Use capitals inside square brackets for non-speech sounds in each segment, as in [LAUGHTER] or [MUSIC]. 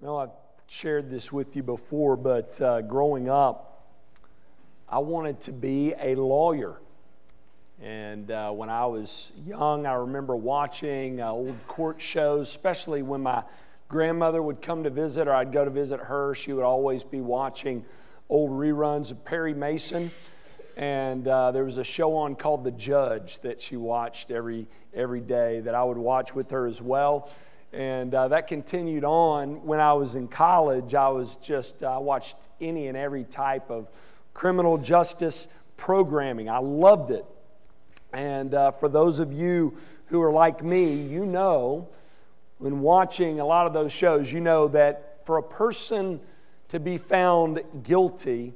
Know I've shared this with you before, but uh, growing up, I wanted to be a lawyer. And uh, when I was young, I remember watching uh, old court shows, especially when my grandmother would come to visit or I'd go to visit her. She would always be watching old reruns of Perry Mason. And uh, there was a show on called The Judge that she watched every, every day that I would watch with her as well. And uh, that continued on when I was in college. I was just, I watched any and every type of criminal justice programming. I loved it. And uh, for those of you who are like me, you know, when watching a lot of those shows, you know that for a person to be found guilty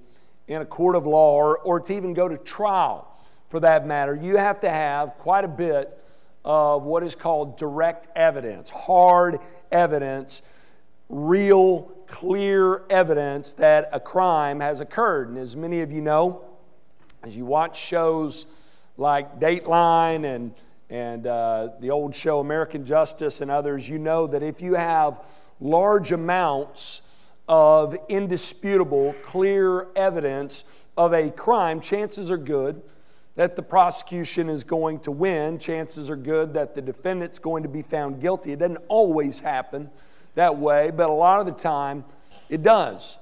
in a court of law or, or to even go to trial for that matter, you have to have quite a bit of what is called direct evidence, hard evidence, real, clear evidence that a crime has occurred. And as many of you know, as you watch shows like Dateline and, and uh, the old show American Justice and others, you know that if you have large amounts of indisputable, clear evidence of a crime, chances are good that the prosecution is going to win. Chances are good that the defendant's going to be found guilty. It doesn't always happen that way, but a lot of the time it does.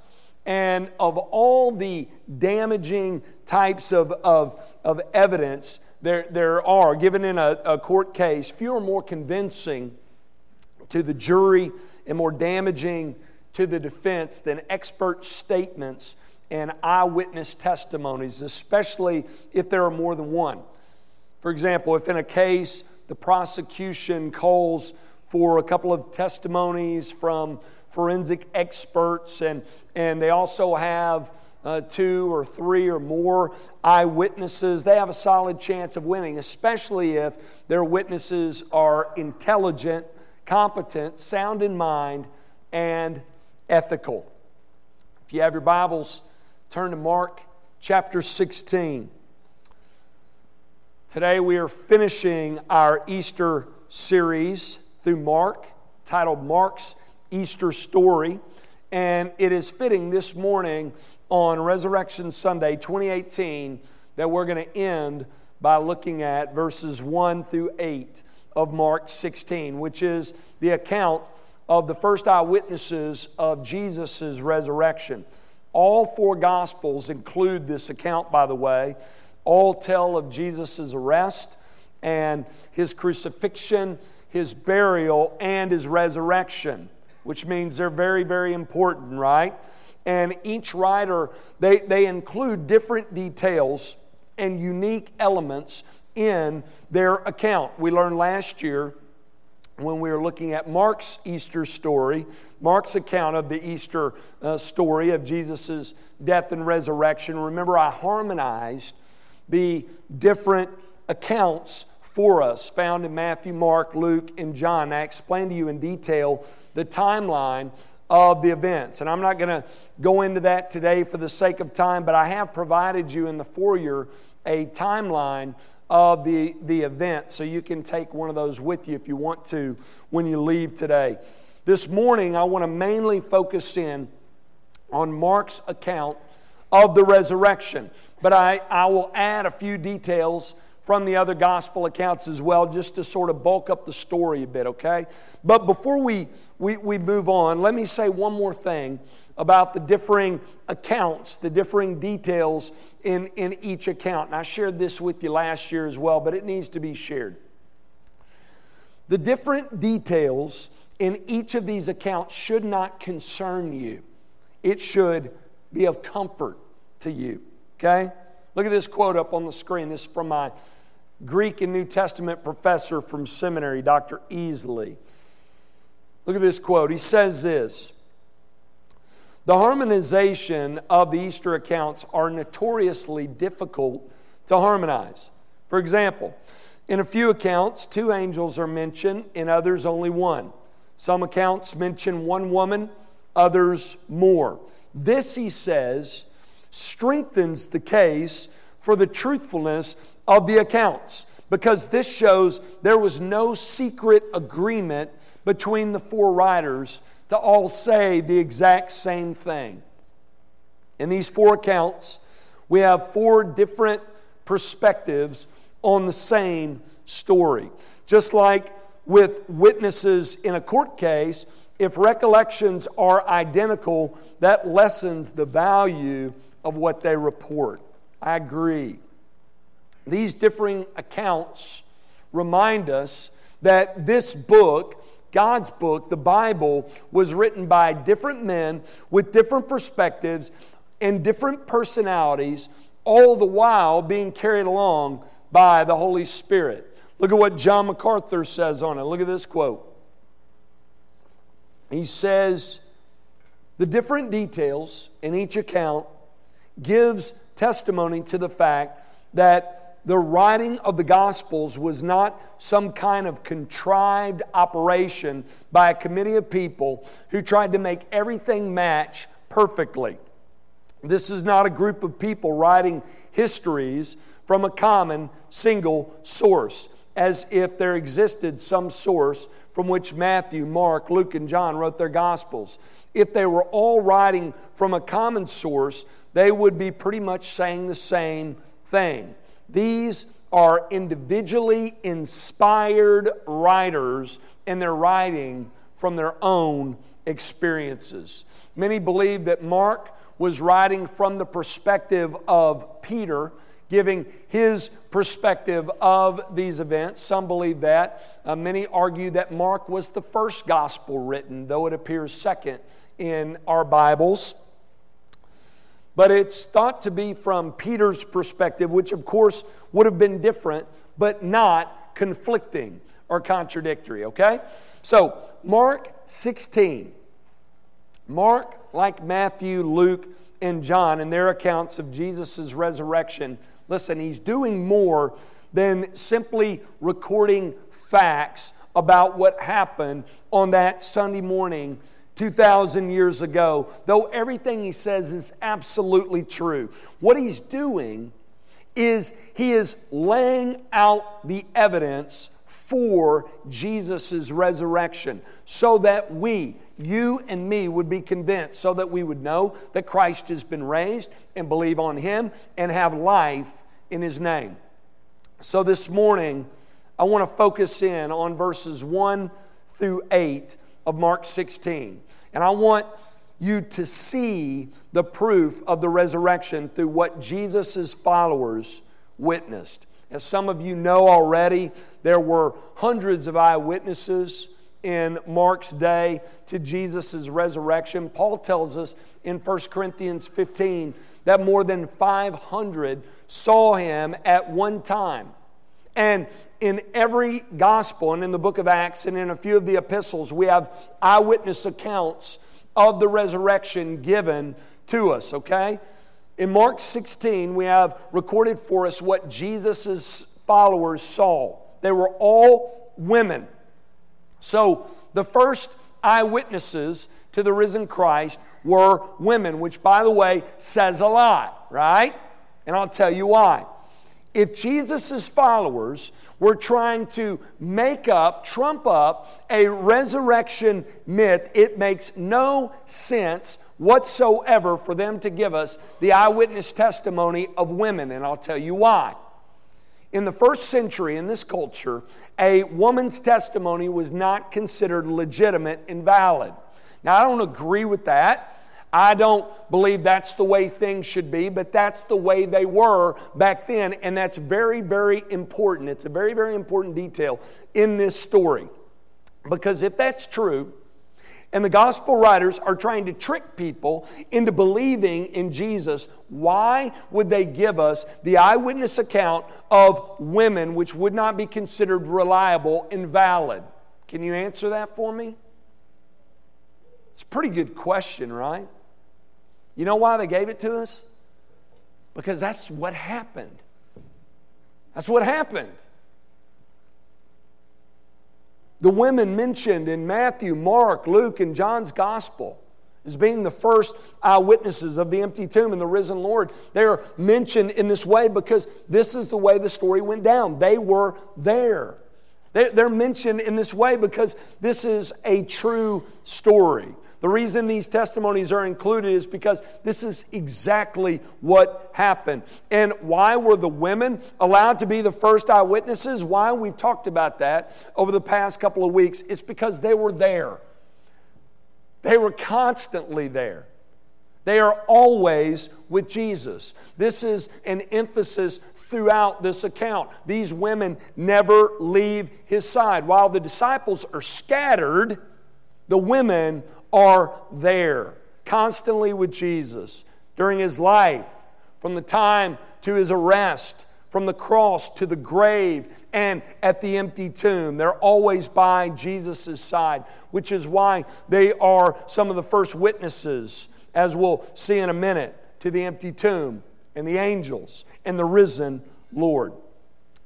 And of all the damaging types of, of, of evidence there, there are given in a, a court case, few are more convincing to the jury and more damaging to the defense than expert statements and eyewitness testimonies, especially if there are more than one. For example, if in a case the prosecution calls for a couple of testimonies from forensic experts, and, and they also have uh, two or three or more eyewitnesses, they have a solid chance of winning, especially if their witnesses are intelligent, competent, sound in mind, and ethical. If you have your Bibles, Turn to Mark chapter 16. Today we are finishing our Easter series through Mark, titled Mark's Easter Story. And it is fitting this morning on Resurrection Sunday 2018 that we're going to end by looking at verses 1 through 8 of Mark 16, which is the account of the first eyewitnesses of Jesus' resurrection. All four Gospels include this account, by the way. All tell of Jesus' arrest and his crucifixion, his burial, and his resurrection, which means they're very, very important, right? And each writer, they, they include different details and unique elements in their account. We learned last year when we were looking at Mark's Easter story, Mark's account of the Easter uh, story of Jesus' death and resurrection. Remember, I harmonized the different accounts for us found in Matthew, Mark, Luke, and John. I explained to you in detail the timeline of the events. And I'm not going to go into that today for the sake of time, but I have provided you in the foyer a timeline of the, the event. So you can take one of those with you if you want to when you leave today. This morning, I want to mainly focus in on Mark's account of the resurrection. But I, I will add a few details from the other gospel accounts as well, just to sort of bulk up the story a bit, okay? But before we, we, we move on, let me say one more thing about the differing accounts, the differing details in, in each account. And I shared this with you last year as well, but it needs to be shared. The different details in each of these accounts should not concern you, it should be of comfort to you. Okay? Look at this quote up on the screen. This is from my Greek and New Testament professor from seminary, Dr. Easley. Look at this quote. He says this the harmonization of the Easter accounts are notoriously difficult to harmonize. For example, in a few accounts, two angels are mentioned, in others, only one. Some accounts mention one woman, others more. This, he says, strengthens the case for the truthfulness of the accounts because this shows there was no secret agreement between the four writers to all say the exact same thing. In these four accounts, we have four different perspectives on the same story. Just like with witnesses in a court case, if recollections are identical, that lessens the value of what they report. I agree. These differing accounts remind us that this book, God's book, the Bible, was written by different men with different perspectives and different personalities, all the while being carried along by the Holy Spirit. Look at what John MacArthur says on it. Look at this quote. He says, the different details in each account gives testimony to the fact that the writing of the Gospels was not some kind of contrived operation by a committee of people who tried to make everything match perfectly. This is not a group of people writing histories from a common single source, as if there existed some source from which Matthew, Mark, Luke, and John wrote their Gospels. If they were all writing from a common source, they would be pretty much saying the same thing. These are individually inspired writers, and they're writing from their own experiences. Many believe that Mark was writing from the perspective of Peter, giving his perspective of these events. Some believe that. Uh, many argue that Mark was the first gospel written, though it appears second in our Bibles. But it's thought to be from Peter's perspective, which of course would have been different, but not conflicting or contradictory, okay? So, Mark 16. Mark like Matthew, Luke, and John in their accounts of Jesus' resurrection, listen, he's doing more than simply recording facts about what happened on that Sunday morning 2,000 years ago, though everything he says is absolutely true. What he's doing is he is laying out the evidence for Jesus' resurrection so that we, you and me, would be convinced, so that we would know that Christ has been raised and believe on him and have life in his name. So this morning, I want to focus in on verses 1 through 8 of Mark 16. And I want you to see the proof of the resurrection through what Jesus' followers witnessed. As some of you know already, there were hundreds of eyewitnesses in Mark's day to Jesus' resurrection. Paul tells us in 1 Corinthians 15 that more than 500 saw him at one time. And in every gospel and in the book of Acts and in a few of the epistles, we have eyewitness accounts of the resurrection given to us, okay? In Mark 16, we have recorded for us what Jesus' followers saw. They were all women. So the first eyewitnesses to the risen Christ were women, which, by the way, says a lot, right? And I'll tell you why. If Jesus' followers were trying to make up, trump up a resurrection myth, it makes no sense whatsoever for them to give us the eyewitness testimony of women, and I'll tell you why. In the first century, in this culture, a woman's testimony was not considered legitimate and valid. Now, I don't agree with that. I don't believe that's the way things should be, but that's the way they were back then, and that's very, very important. It's a very, very important detail in this story. Because if that's true, and the gospel writers are trying to trick people into believing in Jesus. Why would they give us the eyewitness account of women which would not be considered reliable and valid? Can you answer that for me? It's a pretty good question, right? You know why they gave it to us? Because that's what happened. That's what happened. The women mentioned in Matthew, Mark, Luke, and John's gospel as being the first eyewitnesses of the empty tomb and the risen Lord. They are mentioned in this way because this is the way the story went down. They were there. They're mentioned in this way because this is a true story. The reason these testimonies are included is because this is exactly what happened. And why were the women allowed to be the first eyewitnesses? Why? We've talked about that over the past couple of weeks. It's because they were there, they were constantly there. They are always with Jesus. This is an emphasis throughout this account. These women never leave his side. While the disciples are scattered, the women are there, constantly with Jesus during his life, from the time to his arrest, from the cross to the grave, and at the empty tomb. They're always by Jesus' side, which is why they are some of the first witnesses, as we'll see in a minute, to the empty tomb and the angels and the risen Lord.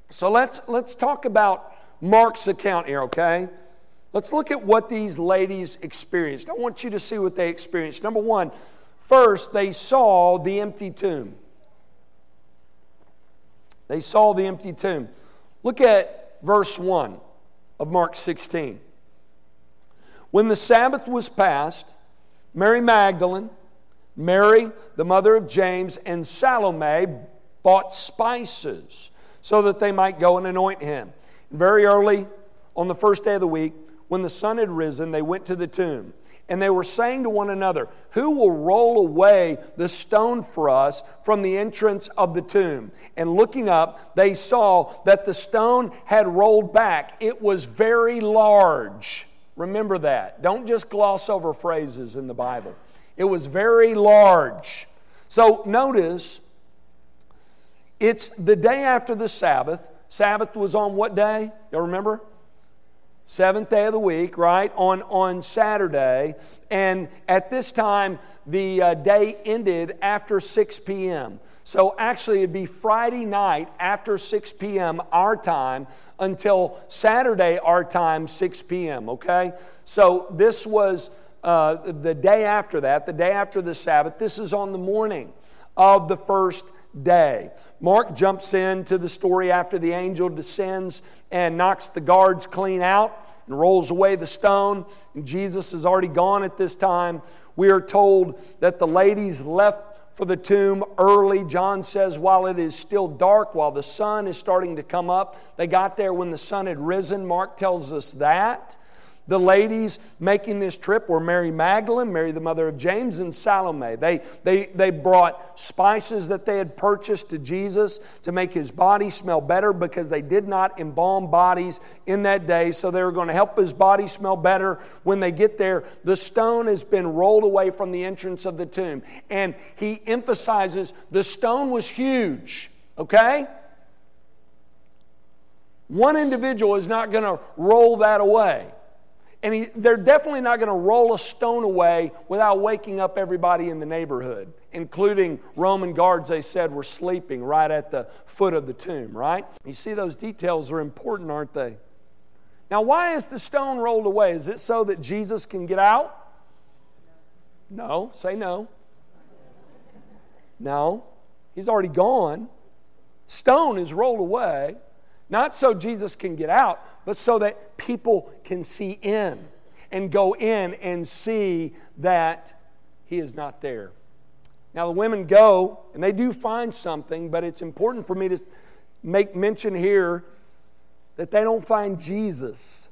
So let's, let's talk about Mark's account here, okay? Let's look at what these ladies experienced. I want you to see what they experienced. Number one, first, they saw the empty tomb. They saw the empty tomb. Look at verse 1 of Mark 16. When the Sabbath was passed, Mary Magdalene, Mary, the mother of James, and Salome bought spices so that they might go and anoint him. very early on the first day of the week, when the sun had risen, they went to the tomb. And they were saying to one another, Who will roll away the stone for us from the entrance of the tomb? And looking up, they saw that the stone had rolled back. It was very large. Remember that. Don't just gloss over phrases in the Bible. It was very large. So notice, it's the day after the Sabbath. Sabbath was on what day? Y'all remember? Seventh day of the week, right, on, on Saturday. And at this time, the uh, day ended after 6 p.m. So actually, it'd be Friday night after 6 p.m. our time until Saturday our time, 6 p.m., okay? So this was uh, the day after that, the day after the Sabbath. This is on the morning of the first day. Mark jumps into the story after the angel descends and knocks the guards clean out and rolls away the stone. And Jesus is already gone at this time. We are told that the ladies left for the tomb early. John says, while it is still dark, while the sun is starting to come up, they got there when the sun had risen. Mark tells us that. The ladies making this trip were Mary Magdalene, Mary the mother of James, and Salome. They, they, they brought spices that they had purchased to Jesus to make his body smell better because they did not embalm bodies in that day. So they were going to help his body smell better when they get there. The stone has been rolled away from the entrance of the tomb. And he emphasizes the stone was huge, okay? One individual is not going to roll that away. And he, they're definitely not going to roll a stone away without waking up everybody in the neighborhood, including Roman guards, they said, were sleeping right at the foot of the tomb, right? You see, those details are important, aren't they? Now, why is the stone rolled away? Is it so that Jesus can get out? No. Say no. No. He's already gone. Stone is rolled away not so Jesus can get out, but so that people can see in and go in and see that he is not there. Now, the women go and they do find something, but it's important for me to make mention here that they don't find Jesus.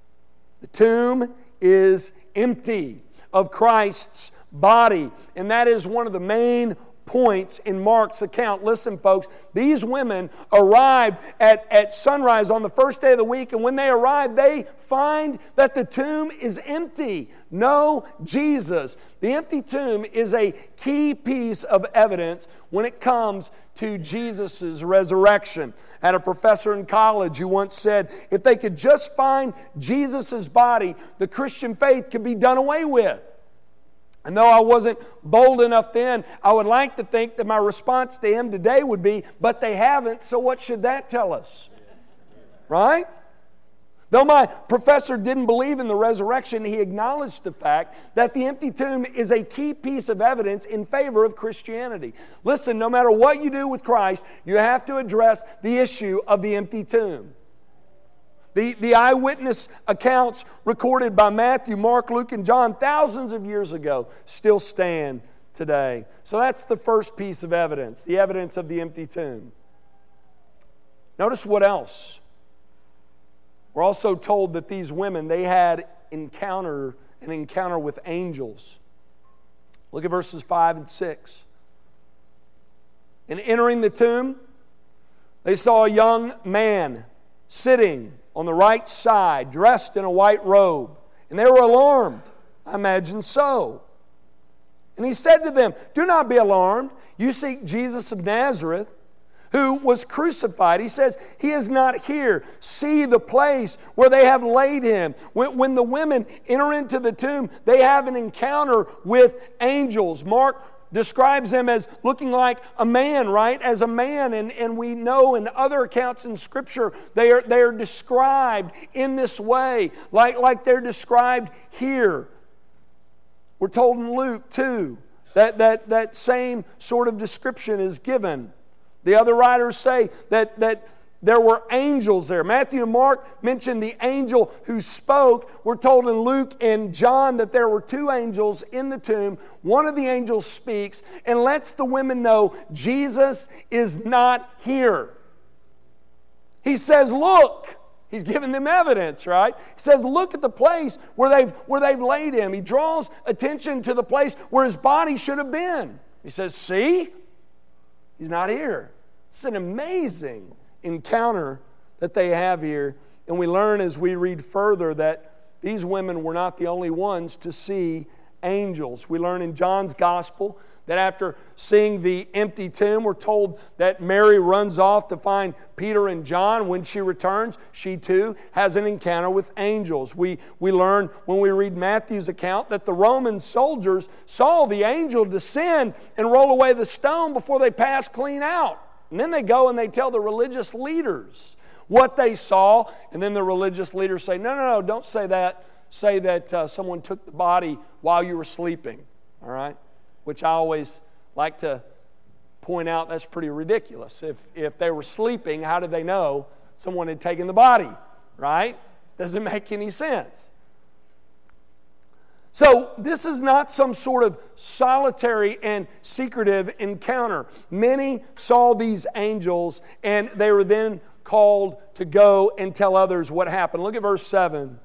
The tomb is empty of Christ's body, and that is one of the main points in Mark's account. Listen, folks, these women arrived at, at sunrise on the first day of the week, and when they arrive, they find that the tomb is empty. No Jesus. The empty tomb is a key piece of evidence when it comes to Jesus' resurrection. Had a professor in college who once said if they could just find Jesus' body, the Christian faith could be done away with. And though I wasn't bold enough then, I would like to think that my response to him today would be, but they haven't, so what should that tell us? Right? Though my professor didn't believe in the resurrection, he acknowledged the fact that the empty tomb is a key piece of evidence in favor of Christianity. Listen, no matter what you do with Christ, you have to address the issue of the empty tomb. The, the eyewitness accounts recorded by Matthew, Mark, Luke, and John thousands of years ago still stand today. So that's the first piece of evidence the evidence of the empty tomb. Notice what else. We're also told that these women, they had encounter an encounter with angels. Look at verses 5 and 6. And entering the tomb, they saw a young man sitting on the right side, dressed in a white robe. And they were alarmed. I imagine so. And he said to them, Do not be alarmed. You seek Jesus of Nazareth who was crucified. He says, He is not here. See the place where they have laid him. When, when the women enter into the tomb, they have an encounter with angels. Mark describes them as looking like a man, right? As a man. And, and we know in other accounts in Scripture, they are, they are described in this way, like, like they're described here. We're told in Luke, too, that, that that same sort of description is given. The other writers say that, that there were angels there. Matthew and Mark mention the angel who spoke. We're told in Luke and John that there were two angels in the tomb. One of the angels speaks and lets the women know Jesus is not here. He says, Look. He's giving them evidence, right? He says, Look at the place where they've, where they've laid him. He draws attention to the place where his body should have been. He says, See? He's not here. It's an amazing encounter that they have here. And we learn as we read further that these women were not the only ones to see angels. We learn in John's gospel that after seeing the empty tomb, we're told that Mary runs off to find Peter and John. When she returns, she too has an encounter with angels. We, we learn when we read Matthew's account that the Roman soldiers saw the angel descend and roll away the stone before they passed clean out. And then they go and they tell the religious leaders what they saw. And then the religious leaders say, No, no, no, don't say that. Say that uh, someone took the body while you were sleeping. All right? which I always like to point out that's pretty ridiculous. If, if they were sleeping, how did they know someone had taken the body? Right? Doesn't [LAUGHS] make any sense. So, this is not some sort of solitary and secretive encounter. Many saw these angels and they were then called to go and tell others what happened. Look at verse 7.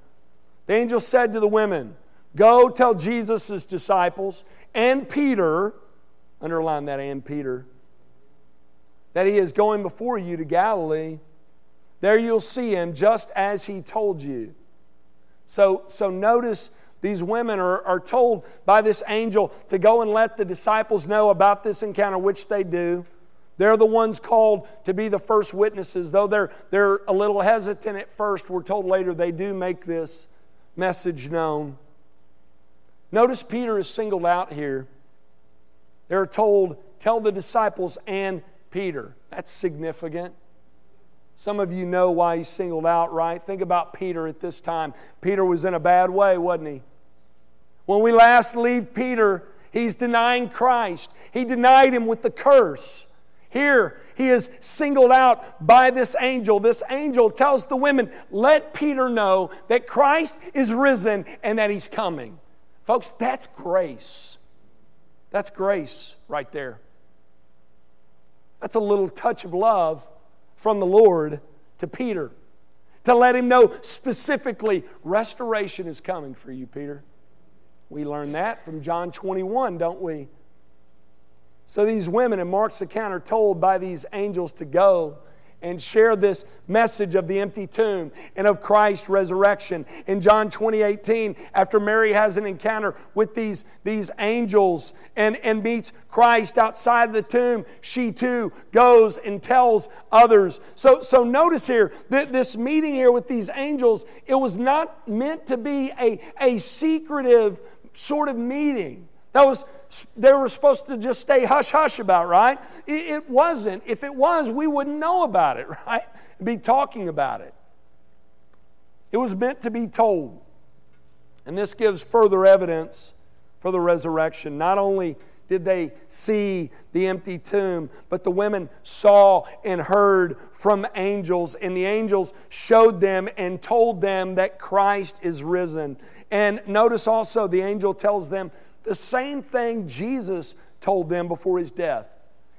The angel said to the women, Go tell Jesus' disciples and Peter, underline that, and Peter, that he is going before you to Galilee. There you'll see him just as he told you. So, so notice these women are, are told by this angel to go and let the disciples know about this encounter, which they do. They're the ones called to be the first witnesses. Though they're, they're a little hesitant at first, we're told later they do make this message known. Notice Peter is singled out here. They're told, tell the disciples and Peter. That's significant. Some of you know why he's singled out, right? Think about Peter at this time. Peter was in a bad way, wasn't he? When we last leave Peter, he's denying Christ. He denied him with the curse. Here, he is singled out by this angel. This angel tells the women, Let Peter know that Christ is risen and that he's coming. Folks, that's grace. That's grace right there. That's a little touch of love from the Lord to Peter to let him know specifically restoration is coming for you, Peter. We learn that from John 21, don't we? So these women in Mark's account are told by these angels to go and share this message of the empty tomb and of Christ's resurrection. In John 20, 18, after Mary has an encounter with these, these angels and, and meets Christ outside of the tomb, she too goes and tells others. So, so notice here that this meeting here with these angels, it was not meant to be a, a secretive sort of meeting. That was they were supposed to just stay hush hush about, right? It, wasn't. If it was, we wouldn't know about it, [LAUGHS] right? Be talking about it. It was meant to be told. And this gives further evidence for the resurrection. Not only did they see the empty tomb, but the women saw and heard from angels, and the angels showed them and told them that Christ is risen. And notice also the angel tells them the same thing Jesus told them before his death.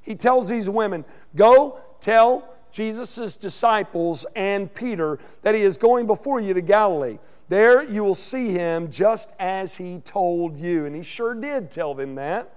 He tells these women, Go tell Jesus' disciples and Peter that he is going before you to Galilee. There you will see him just as he told you. And he sure did tell them that.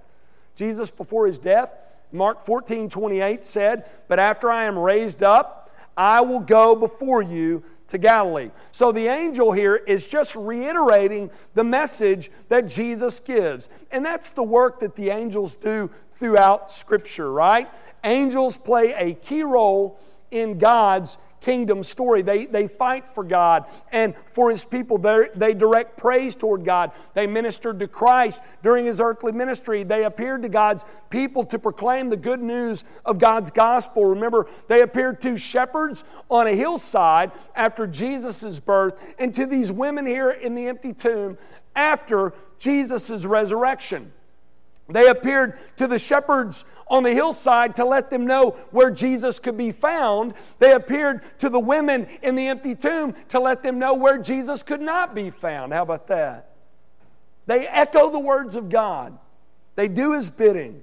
Jesus, before his death, Mark 14 28 said, But after I am raised up, I will go before you to Galilee. So the angel here is just reiterating the message that Jesus gives. And that's the work that the angels do throughout Scripture, right? Angels play a key role in God's kingdom story. They, they fight for God and for His people. They, they direct praise toward God. They ministered to Christ during His earthly ministry. They appeared to God's people to proclaim the good news of God's gospel. Remember, they appeared to shepherds on a hillside after Jesus' birth and to these women here in the empty tomb after Jesus' resurrection. They appeared to the shepherds on the hillside to let them know where Jesus could be found. They appeared to the women in the empty tomb to let them know where Jesus could not be found. How about that? They echo the words of God, they do His bidding.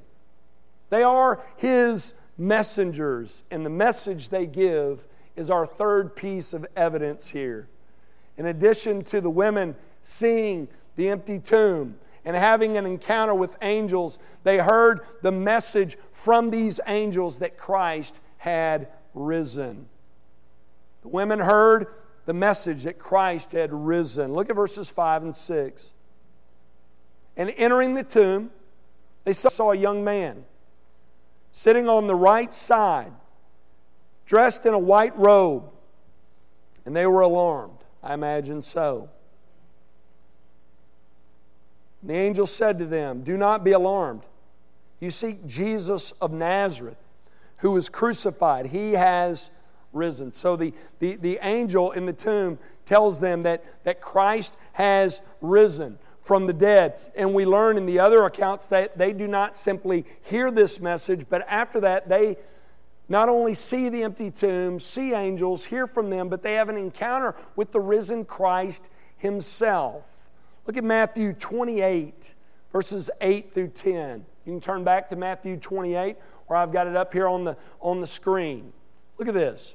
They are His messengers, and the message they give is our third piece of evidence here. In addition to the women seeing the empty tomb, and having an encounter with angels, they heard the message from these angels that Christ had risen. The women heard the message that Christ had risen. Look at verses 5 and 6. And entering the tomb, they saw a young man sitting on the right side, dressed in a white robe, and they were alarmed. I imagine so. The angel said to them, Do not be alarmed. You seek Jesus of Nazareth, who was crucified. He has risen. So the, the, the angel in the tomb tells them that, that Christ has risen from the dead. And we learn in the other accounts that they do not simply hear this message, but after that, they not only see the empty tomb, see angels, hear from them, but they have an encounter with the risen Christ himself. Look at Matthew 28, verses 8 through 10. You can turn back to Matthew 28, where I've got it up here on the, on the screen. Look at this.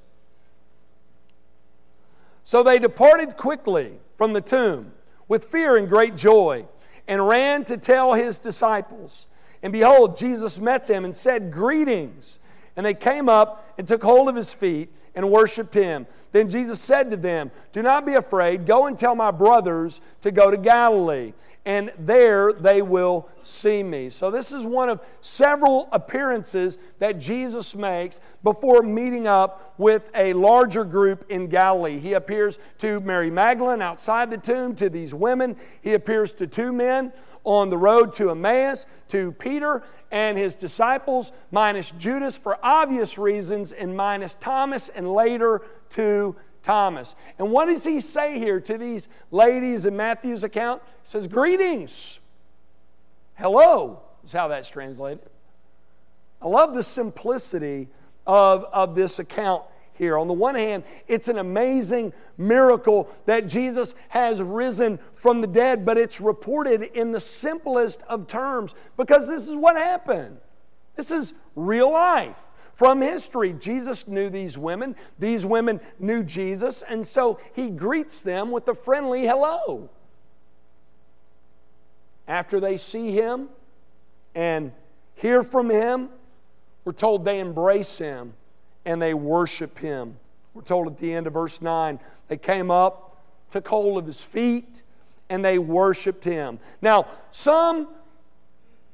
So they departed quickly from the tomb with fear and great joy and ran to tell his disciples. And behold, Jesus met them and said, Greetings. And they came up and took hold of his feet and worshiped him. Then Jesus said to them, Do not be afraid. Go and tell my brothers to go to Galilee, and there they will see me. So, this is one of several appearances that Jesus makes before meeting up with a larger group in Galilee. He appears to Mary Magdalene outside the tomb, to these women. He appears to two men on the road to Emmaus, to Peter and his disciples, minus Judas for obvious reasons, and minus Thomas, and later to Thomas. And what does he say here to these ladies in Matthew's account? He says, Greetings. Hello, is how that's translated. I love the simplicity of, of this account here. On the one hand, it's an amazing miracle that Jesus has risen from the dead, but it's reported in the simplest of terms because this is what happened. This is real life. From history, Jesus knew these women. These women knew Jesus, and so he greets them with a friendly hello. After they see him and hear from him, we're told they embrace him and they worship him. We're told at the end of verse 9, they came up, took hold of his feet, and they worshiped him. Now, some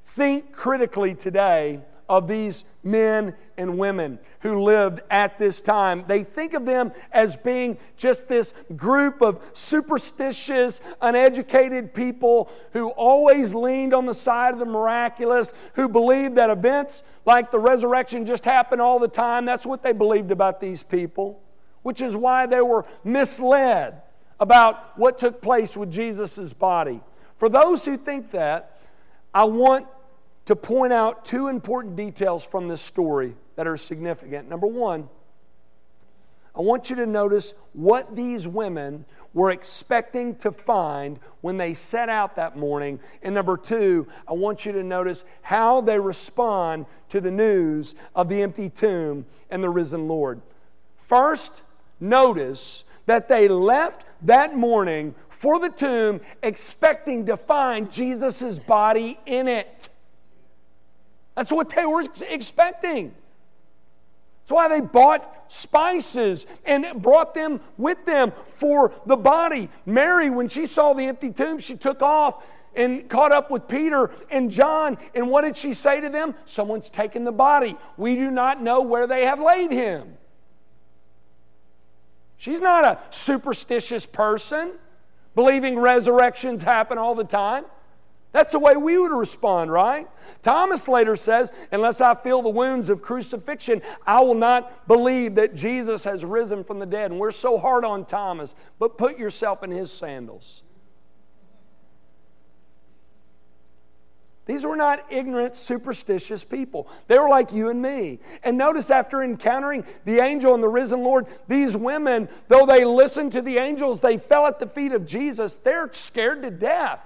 think critically today of these men and women who lived at this time. They think of them as being just this group of superstitious, uneducated people who always leaned on the side of the miraculous, who believed that events like the resurrection just happened all the time. That's what they believed about these people, which is why they were misled about what took place with Jesus' body. For those who think that, I want to point out two important details from this story that are significant. Number one, I want you to notice what these women were expecting to find when they set out that morning. And number two, I want you to notice how they respond to the news of the empty tomb and the risen Lord. First, notice that they left that morning for the tomb expecting to find Jesus' body in it. That's what they were expecting. That's why they bought spices and brought them with them for the body. Mary, when she saw the empty tomb, she took off and caught up with Peter and John. And what did she say to them? Someone's taken the body. We do not know where they have laid him. She's not a superstitious person, believing resurrections happen all the time. That's the way we would respond, right? Thomas later says, Unless I feel the wounds of crucifixion, I will not believe that Jesus has risen from the dead. And we're so hard on Thomas, but put yourself in his sandals. These were not ignorant, superstitious people. They were like you and me. And notice after encountering the angel and the risen Lord, these women, though they listened to the angels, they fell at the feet of Jesus. They're scared to death.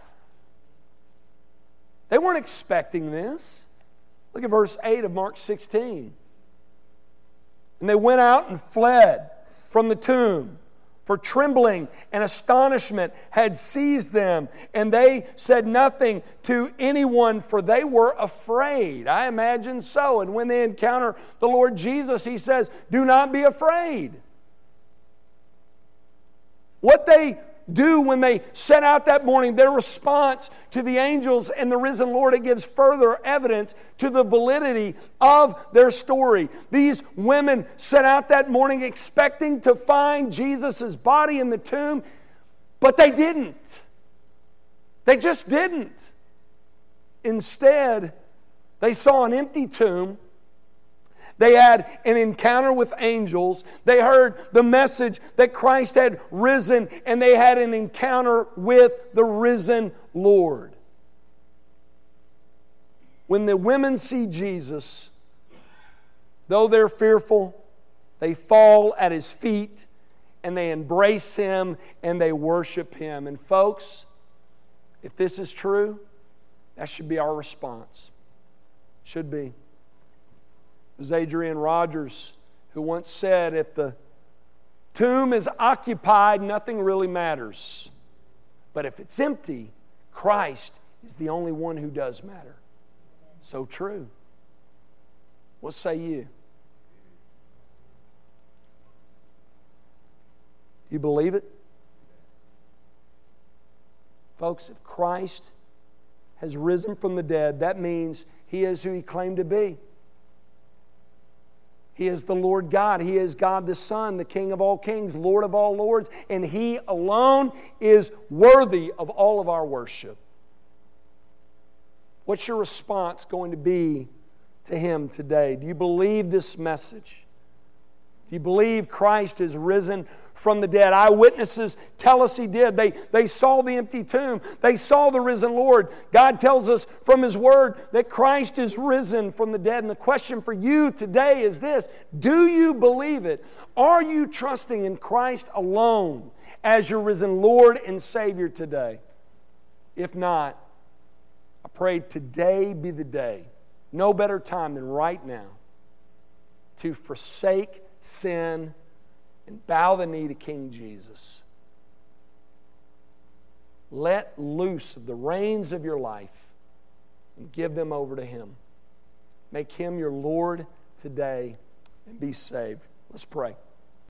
They weren't expecting this. Look at verse 8 of Mark 16. And they went out and fled from the tomb, for trembling and astonishment had seized them, and they said nothing to anyone, for they were afraid. I imagine so. And when they encounter the Lord Jesus, he says, Do not be afraid. What they do when they set out that morning, their response to the angels and the risen Lord, it gives further evidence to the validity of their story. These women set out that morning expecting to find Jesus' body in the tomb, but they didn't. They just didn't. Instead, they saw an empty tomb they had an encounter with angels. They heard the message that Christ had risen, and they had an encounter with the risen Lord. When the women see Jesus, though they're fearful, they fall at his feet and they embrace him and they worship him. And, folks, if this is true, that should be our response. Should be. It was Adrian Rogers who once said, If the tomb is occupied, nothing really matters. But if it's empty, Christ is the only one who does matter. So true. What say you? You believe it? Folks, if Christ has risen from the dead, that means he is who he claimed to be. He is the Lord God. He is God the Son, the King of all kings, Lord of all lords, and He alone is worthy of all of our worship. What's your response going to be to Him today? Do you believe this message? Do you believe Christ is risen from the dead. Eyewitnesses tell us he did. They, they saw the empty tomb, they saw the risen Lord. God tells us from his word that Christ is risen from the dead. And the question for you today is this Do you believe it? Are you trusting in Christ alone as your risen Lord and Savior today? If not, I pray today be the day, no better time than right now, to forsake sin and bow the knee to King Jesus. Let loose the reins of your life and give them over to Him. Make Him your Lord today and be saved. Let's pray.